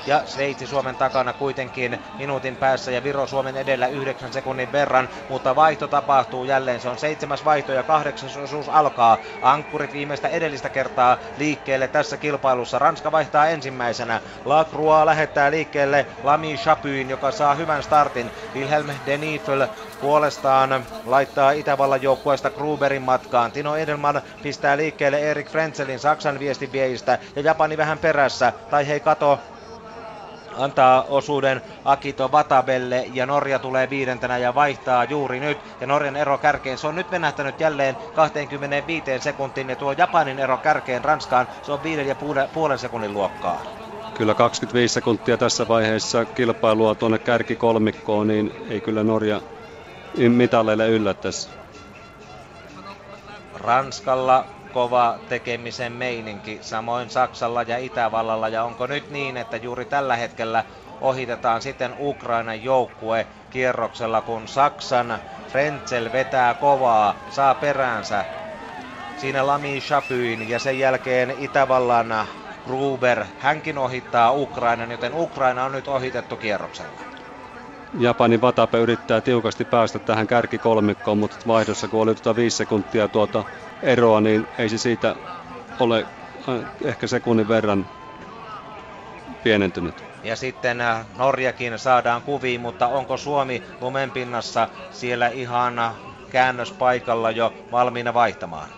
ja Sveitsi Suomen takana kuitenkin minuutin päässä ja Viro Suomen edellä 9 sekunnin verran, mutta vaihto tapahtuu jälleen. Se on seitsemäs vaihto ja kahdeksas osuus alkaa. Ankkurit viimeistä edellistä kertaa liikkeelle tässä kilpailussa. Ranska vaihtaa ensimmäisenä. Lacroix lähettää liikkeelle Lami Chapyin, joka saa hyvän startin. Wilhelm Denifel puolestaan laittaa Itävallan joukkueesta Gruberin matkaan. Tino Edelman pistää liikkeelle Erik Frenzelin Saksan viestinviejistä ja Japani vähän perässä. Tai hei kato, antaa osuuden Akito Vatabelle ja Norja tulee viidentenä ja vaihtaa juuri nyt. Ja Norjan ero kärkeen, se on nyt venähtänyt jälleen 25 sekuntiin ja tuo Japanin ero kärkeen Ranskaan, se on viiden ja puolen sekunnin luokkaa. Kyllä 25 sekuntia tässä vaiheessa kilpailua tuonne kärkikolmikkoon, niin ei kyllä Norja mitalleille yllättäisi. Ranskalla kova tekemisen meininki, samoin Saksalla ja Itävallalla. Ja onko nyt niin, että juuri tällä hetkellä ohitetaan sitten Ukrainan joukkue kierroksella, kun Saksan Frenzel vetää kovaa, saa peräänsä siinä Lami Chapyin ja sen jälkeen Itävallan Gruber, hänkin ohittaa Ukrainan, joten Ukraina on nyt ohitettu kierroksella. Japanin Vatape yrittää tiukasti päästä tähän kärkikolmikkoon, mutta vaihdossa kun oli tuota viisi sekuntia tuota eroa, niin ei se siitä ole äh, ehkä sekunnin verran pienentynyt. Ja sitten äh, Norjakin saadaan kuviin, mutta onko Suomi lumenpinnassa siellä ihan äh, käännöspaikalla jo valmiina vaihtamaan?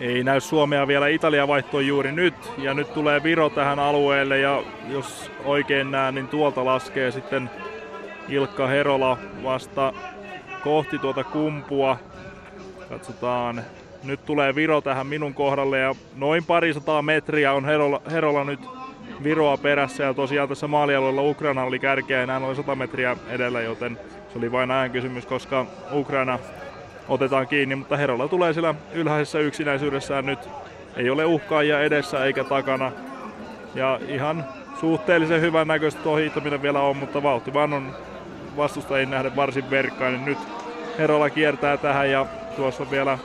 Ei näy Suomea vielä. Italia vaihtoi juuri nyt ja nyt tulee Viro tähän alueelle ja jos oikein näen, niin tuolta laskee sitten Ilkka Herola vasta kohti tuota kumpua. Katsotaan. Nyt tulee Viro tähän minun kohdalle ja noin parisataa metriä on Herola, Herola nyt Viroa perässä ja tosiaan tässä maalialueella Ukraina oli kärkeä enää noin 100 metriä edellä, joten se oli vain ajan kysymys, koska Ukraina otetaan kiinni, mutta Herola tulee siellä ylhäisessä yksinäisyydessään nyt. Ei ole uhkaajia edessä eikä takana. Ja ihan suhteellisen hyvän näköistä tuo hiihtäminen vielä on, mutta vauhti vaan on vastustajien nähden varsin verkkainen. Nyt Herola kiertää tähän ja tuossa vielä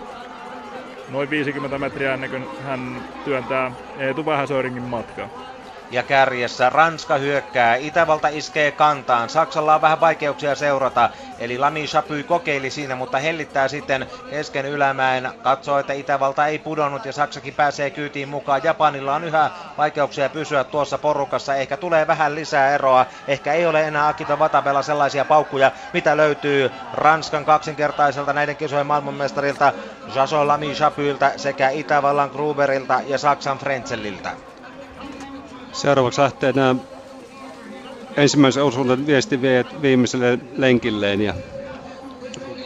noin 50 metriä ennen kuin hän työntää Eetu Vähäsöringin matkaa ja kärjessä. Ranska hyökkää, Itävalta iskee kantaan, Saksalla on vähän vaikeuksia seurata, eli Lami Chapy kokeili siinä, mutta hellittää sitten kesken ylämäen, katsoo, että Itävalta ei pudonnut ja Saksakin pääsee kyytiin mukaan, Japanilla on yhä vaikeuksia pysyä tuossa porukassa, ehkä tulee vähän lisää eroa, ehkä ei ole enää Akito Vatabella sellaisia paukkuja, mitä löytyy Ranskan kaksinkertaiselta näiden kisojen maailmanmestarilta Jason Lami Chapyltä sekä Itävallan Gruberilta ja Saksan Frenzeliltä. Seuraavaksi lähtee nämä ensimmäisen osuuden viesti viimeiselle lenkilleen ja,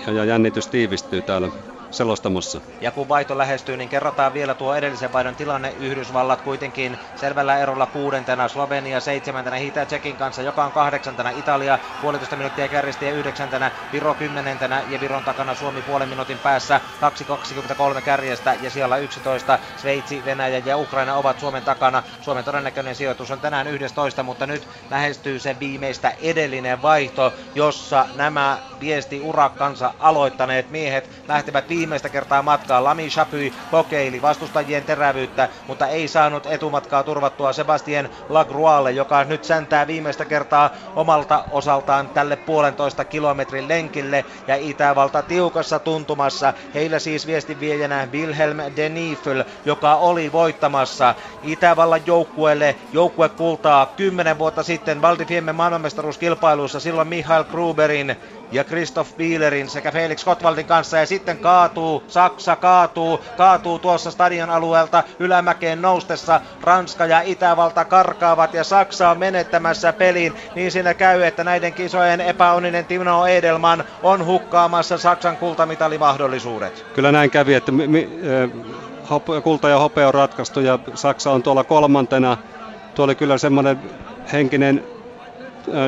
ja, jännitys tiivistyy täällä selostamossa. Ja kun vaihto lähestyy, niin kerrotaan vielä tuo edellisen vaihdon tilanne. Yhdysvallat kuitenkin selvällä erolla kuudentena, Slovenia seitsemäntenä, Hitä Tsekin kanssa, joka on kahdeksantena, Italia puolitoista minuuttia kärjisti ja yhdeksäntenä, Viro kymmenentenä ja Viron takana Suomi puolen minuutin päässä, 2.23 kärjestä ja siellä 11, Sveitsi, Venäjä ja Ukraina ovat Suomen takana. Suomen todennäköinen sijoitus on tänään 11, mutta nyt lähestyy se viimeistä edellinen vaihto, jossa nämä viesti urakkansa aloittaneet miehet lähtevät viimeistä kertaa matkaa. Lami Chapy kokeili vastustajien terävyyttä, mutta ei saanut etumatkaa turvattua Sebastien Lagrualle, joka nyt säntää viimeistä kertaa omalta osaltaan tälle puolentoista kilometrin lenkille ja Itävalta tiukassa tuntumassa. Heillä siis viestinviejänä Wilhelm Denifel, joka oli voittamassa Itävallan joukkueelle joukkue kultaa 10 vuotta sitten Valdi Fiemme maailmanmestaruuskilpailussa silloin Michael Gruberin ja Christoph Bielerin sekä Felix Gottwaldin kanssa ja sitten kaatuu, Saksa kaatuu, kaatuu tuossa stadion alueelta ylämäkeen noustessa. Ranska ja Itävalta karkaavat ja Saksa on menettämässä pelin. Niin siinä käy, että näiden kisojen epäonninen Timo Edelman on hukkaamassa Saksan kultamitalimahdollisuudet. Kyllä näin kävi, että mi, mi, kulta ja hopea on ratkaistu ja Saksa on tuolla kolmantena. Tuo oli kyllä semmoinen henkinen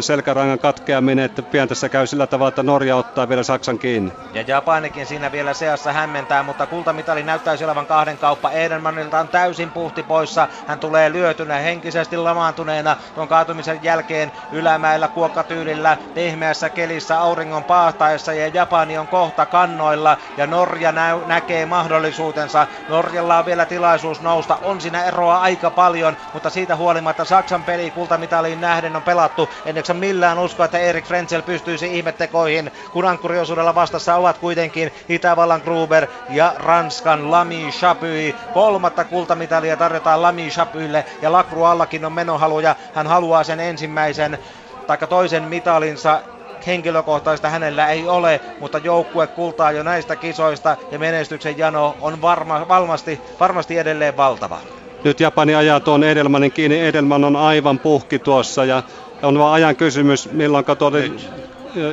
selkärangan katkeaminen, että pian tässä käy sillä tavalla, että Norja ottaa vielä Saksan kiinni. Ja Japanikin siinä vielä seassa hämmentää, mutta kultamitali näyttäisi olevan kahden kauppa. Edenmanilta on täysin puhti poissa. Hän tulee lyötynä henkisesti lamaantuneena tuon kaatumisen jälkeen ylämäellä kuokkatyylillä pehmeässä kelissä auringon paahtaessa ja Japani on kohta kannoilla ja Norja nä- näkee mahdollisuutensa. Norjalla on vielä tilaisuus nousta. On siinä eroa aika paljon, mutta siitä huolimatta Saksan peli kultamitaliin nähden on pelattu Enneksä millään usko, että Erik Frenzel pystyisi ihmettekoihin, kun ankkuriosuudella vastassa ovat kuitenkin Itävallan Gruber ja Ranskan Lami Chapui. Kolmatta kultamitalia tarjotaan Lami Chapuille ja Lakruallakin on menohaluja. Hän haluaa sen ensimmäisen taikka toisen mitalinsa henkilökohtaista hänellä ei ole, mutta joukkue kultaa jo näistä kisoista ja menestyksen jano on varma, varmasti, varmasti edelleen valtava. Nyt Japani ajaa tuon Edelmanin kiinni. Edelman on aivan puhki tuossa ja on vain ajan kysymys, milloin tuolle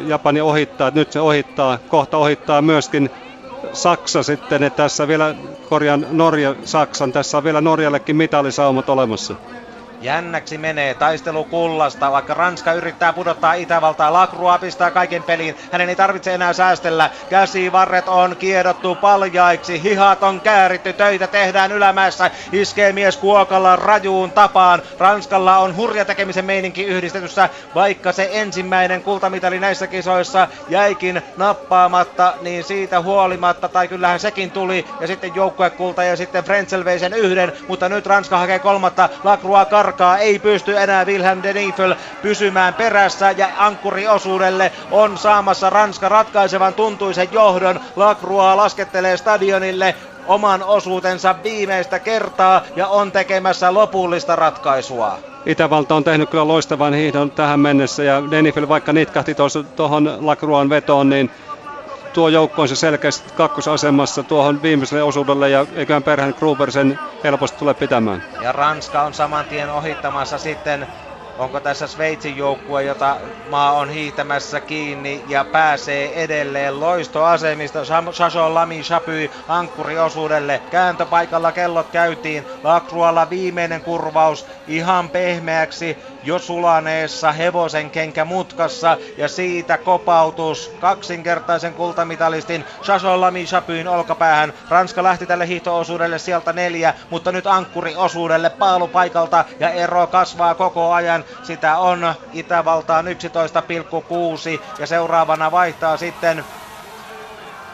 Japani ohittaa. Nyt se ohittaa, kohta ohittaa myöskin Saksa sitten, että tässä vielä korjaan Norja Saksan, tässä on vielä Norjallekin mitalisaumat olemassa. Jännäksi menee taistelu kullasta, vaikka Ranska yrittää pudottaa Itävaltaa. Lakrua pistää kaiken peliin. Hänen ei tarvitse enää säästellä. Käsivarret on kiedottu paljaiksi. Hihat on kääritty. Töitä tehdään ylämäessä. Iskee mies kuokalla rajuun tapaan. Ranskalla on hurja tekemisen meininki yhdistetyssä, vaikka se ensimmäinen kultamitali näissä kisoissa jäikin nappaamatta, niin siitä huolimatta, tai kyllähän sekin tuli, ja sitten joukkuekulta ja sitten Frenzel vei sen yhden, mutta nyt Ranska hakee kolmatta. Lacroix kar karkaa, ei pysty enää Wilhelm de pysymään perässä ja ankkuriosuudelle on saamassa Ranska ratkaisevan tuntuisen johdon. Lacroix laskettelee stadionille oman osuutensa viimeistä kertaa ja on tekemässä lopullista ratkaisua. Itävalta on tehnyt kyllä loistavan hiihdon tähän mennessä ja Denifel vaikka nitkahti tuohon Lacroixan vetoon, niin tuo joukko on se selkeästi kakkosasemassa tuohon viimeiselle osuudelle ja eiköhän perheen Gruber sen helposti tule pitämään. Ja Ranska on saman tien ohittamassa sitten Onko tässä Sveitsin joukkue, jota maa on hiihtämässä kiinni ja pääsee edelleen loistoasemista. Saso Lami Chapy ankkuriosuudelle. Kääntöpaikalla kellot käytiin. Lakrualla viimeinen kurvaus ihan pehmeäksi jo sulaneessa hevosen kenkä mutkassa ja siitä kopautus kaksinkertaisen kultamitalistin Saso Lami Chapyin olkapäähän. Ranska lähti tälle hiihtoosuudelle sieltä neljä, mutta nyt ankkuriosuudelle paalupaikalta ja ero kasvaa koko ajan. Sitä on Itävaltaan 11,6 ja seuraavana vaihtaa sitten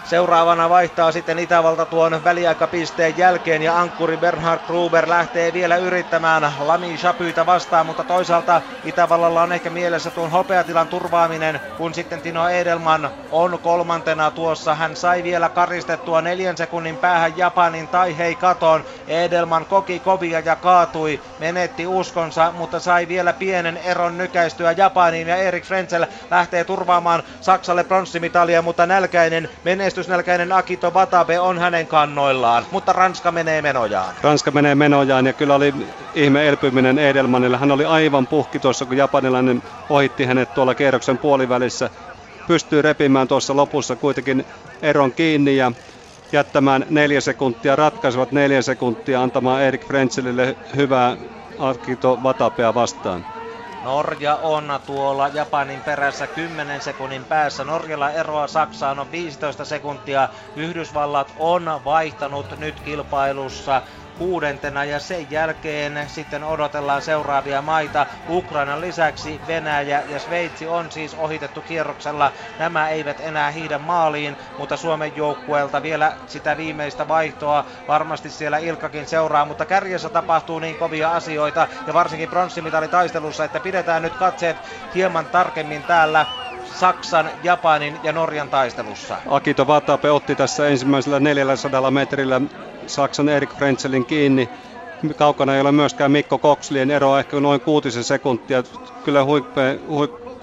Seuraavana vaihtaa sitten Itävalta tuon väliaikapisteen jälkeen ja ankkuri Bernhard Gruber lähtee vielä yrittämään Lami Chapytä vastaan, mutta toisaalta Itävallalla on ehkä mielessä tuon hopeatilan turvaaminen, kun sitten Tino Edelman on kolmantena tuossa. Hän sai vielä karistettua neljän sekunnin päähän Japanin tai hei katon. Edelman koki kovia ja kaatui, menetti uskonsa, mutta sai vielä pienen eron nykäistyä Japaniin ja Erik Frenzel lähtee turvaamaan Saksalle pronssimitalia, mutta nälkäinen menestys menestysnälkäinen Akito Watabe on hänen kannoillaan, mutta Ranska menee menojaan. Ranska menee menojaan ja kyllä oli ihme elpyminen Edelmanille. Hän oli aivan puhki tuossa, kun japanilainen ohitti hänet tuolla kierroksen puolivälissä. Pystyy repimään tuossa lopussa kuitenkin eron kiinni ja jättämään neljä sekuntia, ratkaisevat neljä sekuntia antamaan Erik Frenzelille hyvää Akito Watapea vastaan. Norja on tuolla Japanin perässä 10 sekunnin päässä. Norjalla eroa Saksaan on 15 sekuntia. Yhdysvallat on vaihtanut nyt kilpailussa kuudentena ja sen jälkeen sitten odotellaan seuraavia maita. Ukrainan lisäksi Venäjä ja Sveitsi on siis ohitettu kierroksella. Nämä eivät enää hiidä maaliin, mutta Suomen joukkueelta vielä sitä viimeistä vaihtoa varmasti siellä Ilkakin seuraa, mutta kärjessä tapahtuu niin kovia asioita ja varsinkin pronssimitalintaistelussa, että pidetään nyt katseet hieman tarkemmin täällä Saksan, Japanin ja Norjan taistelussa. Akito Vatape otti tässä ensimmäisellä 400 metrillä Saksan Erik Frenzelin kiinni. Kaukana ei ole myöskään Mikko Kokslien ero ehkä noin kuutisen sekuntia. Kyllä huippea,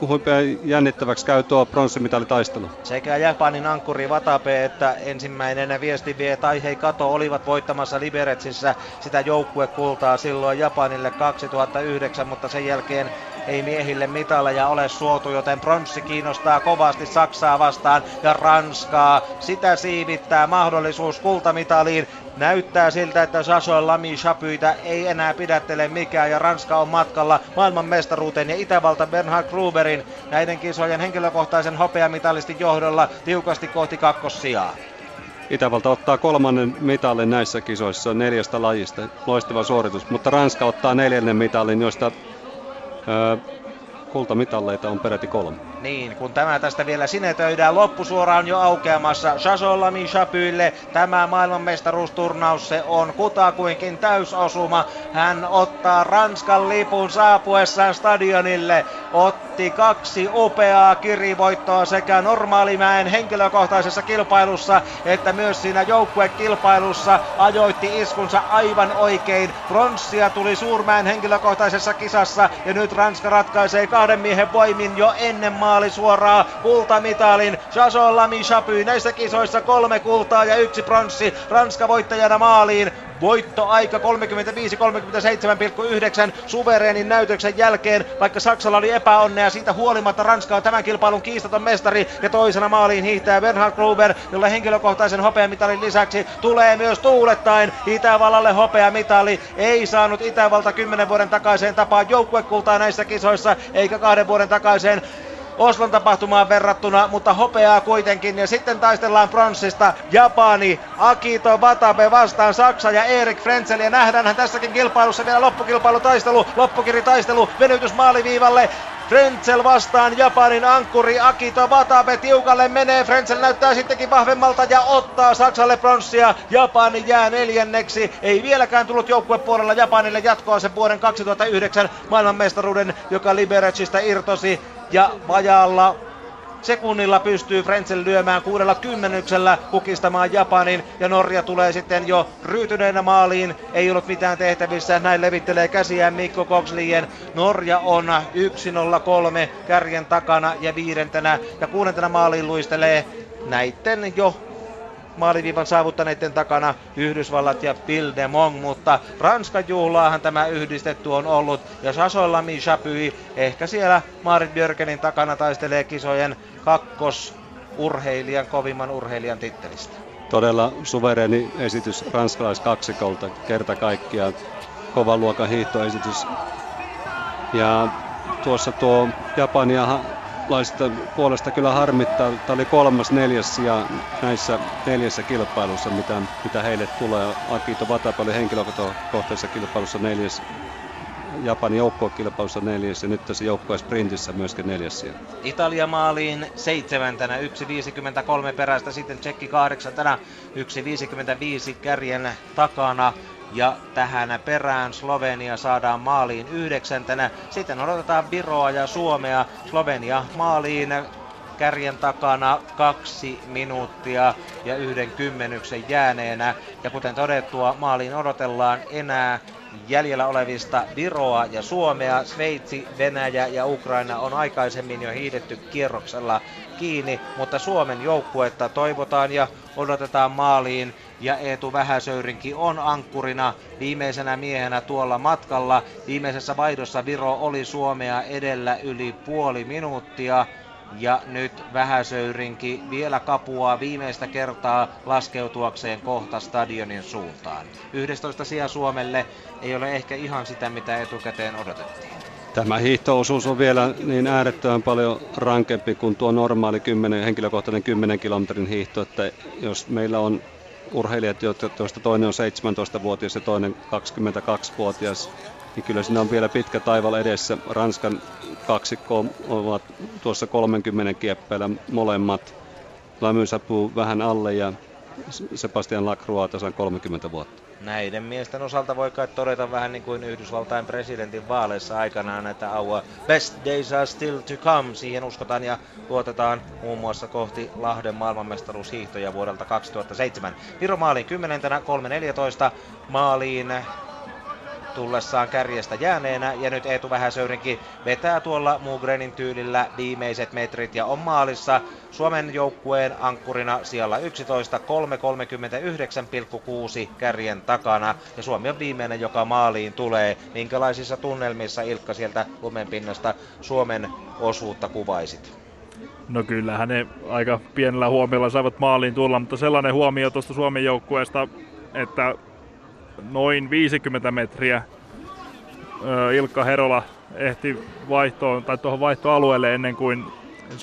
huippea jännittäväksi käy tuo pronssimitaalitaistelu. Sekä Japanin ankkuri Watabe että ensimmäinen viesti vie Taihei Kato olivat voittamassa Liberetsissä sitä joukkuekultaa silloin Japanille 2009, mutta sen jälkeen ei miehille mitaleja ole suotu, joten pronssi kiinnostaa kovasti Saksaa vastaan ja Ranskaa. Sitä siivittää mahdollisuus kultamitaliin. Näyttää siltä, että Saso Lami Chapyitä ei enää pidättele mikään ja Ranska on matkalla maailman mestaruuteen ja Itävalta Bernhard Gruberin näiden kisojen henkilökohtaisen hopeamitalistin johdolla tiukasti kohti kakkossijaa. Itävalta ottaa kolmannen mitalin näissä kisoissa neljästä lajista. Loistava suoritus, mutta Ranska ottaa neljännen mitalin, josta öö, kultamitalleita on peräti kolme. Niin, kun tämä tästä vielä sinetöidään, loppusuora on jo aukeamassa Chasolami Chapylle. Tämä maailmanmestaruusturnaus se on kutakuinkin täysosuma. Hän ottaa Ranskan lipun saapuessaan stadionille. Otti kaksi upeaa kirivoittoa sekä normaalimäen henkilökohtaisessa kilpailussa että myös siinä joukkuekilpailussa ajoitti iskunsa aivan oikein. Pronssia tuli Suurmäen henkilökohtaisessa kisassa ja nyt Ranska ratkaisee kahden miehen voimin jo ennen maa maali suoraan kultamitalin. Jason Lamy Chapy näissä kisoissa kolme kultaa ja yksi pronssi. Ranska voittajana maaliin. Voittoaika 35-37,9 suvereenin näytöksen jälkeen, vaikka Saksalla oli epäonnea, siitä huolimatta Ranska on tämän kilpailun kiistaton mestari ja toisena maaliin hiihtää Bernhard Gruber, jolla henkilökohtaisen hopeamitalin lisäksi tulee myös tuulettain Itävallalle hopeamitali. Ei saanut Itävalta 10 vuoden takaiseen tapaan joukkuekultaa näissä kisoissa, eikä kahden vuoden takaiseen Oslon tapahtumaan verrattuna, mutta hopeaa kuitenkin. Ja sitten taistellaan pronssista Japani, Akito Watabe vastaan Saksa ja Erik Frenzel. Ja nähdäänhän tässäkin kilpailussa vielä loppukilpailutaistelu, loppukiritaistelu, venytys maaliviivalle. Frenzel vastaan Japanin ankkuri Akito Watabe tiukalle menee. Frenzel näyttää sittenkin vahvemmalta ja ottaa Saksalle pronssia. Japani jää neljänneksi. Ei vieläkään tullut joukkuepuolella Japanille jatkoa sen vuoden 2009 maailmanmestaruuden, joka Liberecista irtosi ja vajaalla sekunnilla pystyy Frenzel lyömään kuudella kymmenyksellä kukistamaan Japanin ja Norja tulee sitten jo ryytyneenä maaliin. Ei ollut mitään tehtävissä, näin levittelee käsiään Mikko Kokslien. Norja on 1-0-3 kärjen takana ja viidentenä ja kuudentena maaliin luistelee näitten jo maaliviivan saavuttaneiden takana Yhdysvallat ja Bill de Mong, mutta Ranskan juhlaahan tämä yhdistetty on ollut ja Sason Lamy Chapui ehkä siellä Marit Björkenin takana taistelee kisojen kakkos urheilijan, kovimman urheilijan tittelistä. Todella suvereni esitys ranskalaiskaksikolta kerta kaikkiaan. Kovan luokan hiihtoesitys. Ja tuossa tuo Japania laista puolesta kyllä harmittaa. Tämä oli kolmas neljäs ja näissä neljässä kilpailussa, mitä, mitä heille tulee. Akito Watabe oli henkilökohtaisessa kilpailussa neljäs, Japanin joukkuekilpailussa neljäs ja nyt tässä joukkueen sprintissä myöskin neljäs siellä. Italia maaliin seitsemäntenä, 1.53 perästä, sitten Tsekki kahdeksantena, 1.55 kärjen takana. Ja tähän perään Slovenia saadaan maaliin yhdeksäntenä. Sitten odotetaan Viroa ja Suomea. Slovenia maaliin kärjen takana kaksi minuuttia ja yhden kymmenyksen jääneenä. Ja kuten todettua, maaliin odotellaan enää jäljellä olevista Viroa ja Suomea. Sveitsi, Venäjä ja Ukraina on aikaisemmin jo hiidetty kierroksella kiinni, mutta Suomen joukkuetta toivotaan ja odotetaan maaliin ja Eetu Vähäsöyrinki on ankkurina viimeisenä miehenä tuolla matkalla. Viimeisessä vaihdossa Viro oli Suomea edellä yli puoli minuuttia. Ja nyt Vähäsöyrinki vielä kapuaa viimeistä kertaa laskeutuakseen kohta stadionin suuntaan. 11 sija Suomelle ei ole ehkä ihan sitä, mitä etukäteen odotettiin. Tämä hiihtoosuus on vielä niin äärettömän paljon rankempi kuin tuo normaali 10, henkilökohtainen 10 kilometrin hiihto, että jos meillä on urheilijat, joista toinen on 17-vuotias ja toinen 22-vuotias, niin kyllä siinä on vielä pitkä taival edessä. Ranskan kaksikko ovat tuossa 30 kieppeillä molemmat. Lamy saapuu vähän alle ja Sebastian Lacroix tasan 30 vuotta. Näiden miesten osalta voi kai todeta vähän niin kuin Yhdysvaltain presidentin vaaleissa aikanaan, että our best days are still to come. Siihen uskotaan ja luotetaan muun muassa kohti Lahden maailmanmestaruushiihtoja vuodelta 2007. Viro maaliin 10. 3.14 maaliin tullessaan kärjestä jääneenä ja nyt Eetu Vähäsöyrinkin vetää tuolla Mugrenin tyylillä viimeiset metrit ja on maalissa Suomen joukkueen ankkurina siellä 11 3.39,6 kärjen takana ja Suomi on viimeinen, joka maaliin tulee. Minkälaisissa tunnelmissa Ilkka sieltä lumenpinnasta Suomen osuutta kuvaisit? No kyllähän ne aika pienellä huomiolla saivat maaliin tulla, mutta sellainen huomio tuosta Suomen joukkueesta, että noin 50 metriä Ilkka Herola ehti vaihtoon, tai tuohon vaihtoalueelle ennen kuin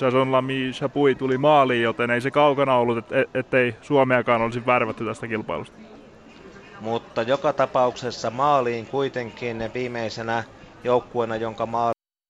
Jason Lamy Chapui tuli maaliin, joten ei se kaukana ollut, et, ettei Suomeakaan olisi värvätty tästä kilpailusta. Mutta joka tapauksessa maaliin kuitenkin viimeisenä joukkueena, jonka maali